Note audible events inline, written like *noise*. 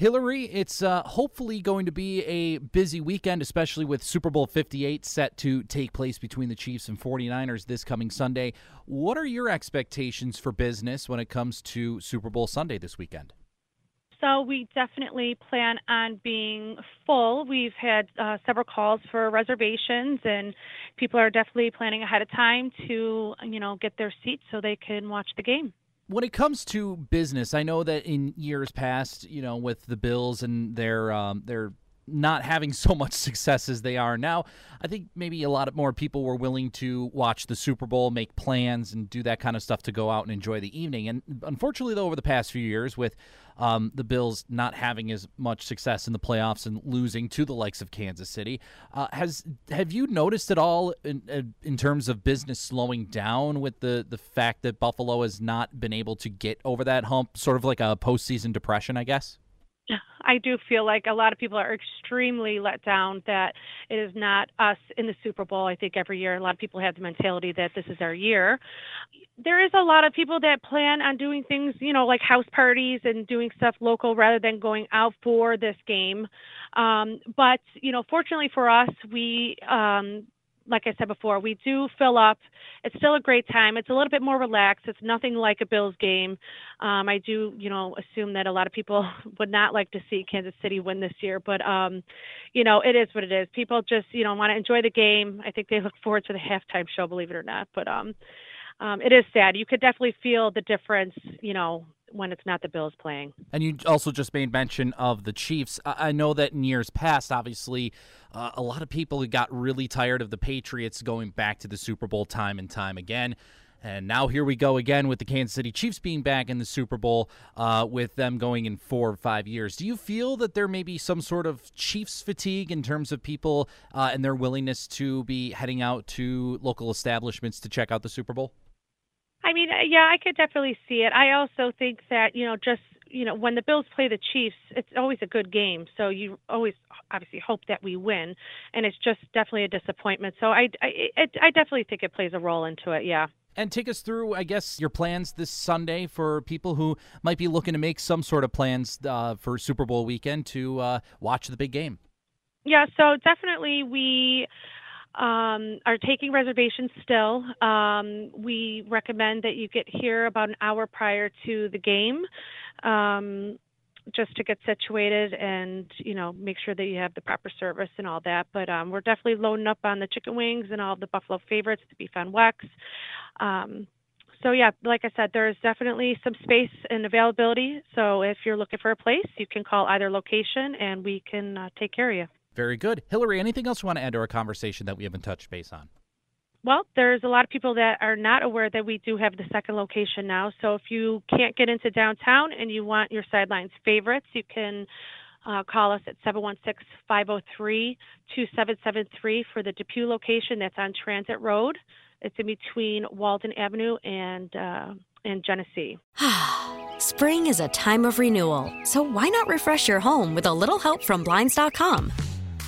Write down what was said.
Hillary, it's uh, hopefully going to be a busy weekend, especially with Super Bowl 58 set to take place between the Chiefs and 49ers this coming Sunday. What are your expectations for business when it comes to Super Bowl Sunday this weekend? So we definitely plan on being full. We've had uh, several calls for reservations, and people are definitely planning ahead of time to, you know, get their seats so they can watch the game when it comes to business, I know that in years past, you know, with the Bills and their um, their not having *laughs* so much success as they are now, I think maybe a lot of more people were willing to watch the Super Bowl, make plans, and do that kind of stuff to go out and enjoy the evening. And unfortunately, though, over the past few years, with um, the Bills not having as much success in the playoffs and losing to the likes of Kansas City. Uh, has have you noticed at all in, uh, in terms of business slowing down with the the fact that Buffalo has not been able to get over that hump, sort of like a postseason depression, I guess? I do feel like a lot of people are extremely let down that it is not us in the Super Bowl. I think every year a lot of people have the mentality that this is our year. There is a lot of people that plan on doing things, you know, like house parties and doing stuff local rather than going out for this game. Um, but, you know, fortunately for us, we um, like I said before, we do fill up. It's still a great time. It's a little bit more relaxed. It's nothing like a Bills game. Um, I do, you know, assume that a lot of people *laughs* would not like to see Kansas City win this year, but um, you know, it is what it is. People just, you know, want to enjoy the game. I think they look forward to the halftime show, believe it or not. But um, um, it is sad. You could definitely feel the difference, you know, when it's not the Bills playing. And you also just made mention of the Chiefs. I know that in years past, obviously, uh, a lot of people got really tired of the Patriots going back to the Super Bowl time and time again. And now here we go again with the Kansas City Chiefs being back in the Super Bowl uh, with them going in four or five years. Do you feel that there may be some sort of Chiefs fatigue in terms of people uh, and their willingness to be heading out to local establishments to check out the Super Bowl? I mean, uh, yeah, I could definitely see it. I also think that, you know, just, you know, when the Bills play the Chiefs, it's always a good game. So you always obviously hope that we win, and it's just definitely a disappointment. So I I, it, I definitely think it plays a role into it. Yeah. And take us through, I guess, your plans this Sunday for people who might be looking to make some sort of plans uh, for Super Bowl weekend to uh, watch the big game. Yeah, so definitely we um, are taking reservations still. Um, we recommend that you get here about an hour prior to the game. Um, just to get situated and you know make sure that you have the proper service and all that but um, we're definitely loading up on the chicken wings and all the buffalo favorites the beef on weck um, so yeah like i said there's definitely some space and availability so if you're looking for a place you can call either location and we can uh, take care of you very good. Hillary, anything else you want to add to our conversation that we haven't touched base on? Well, there's a lot of people that are not aware that we do have the second location now. So if you can't get into downtown and you want your sidelines favorites, you can uh, call us at 716 503 2773 for the Depew location that's on Transit Road. It's in between Walden Avenue and uh, and Genesee. *sighs* Spring is a time of renewal, so why not refresh your home with a little help from Blinds.com?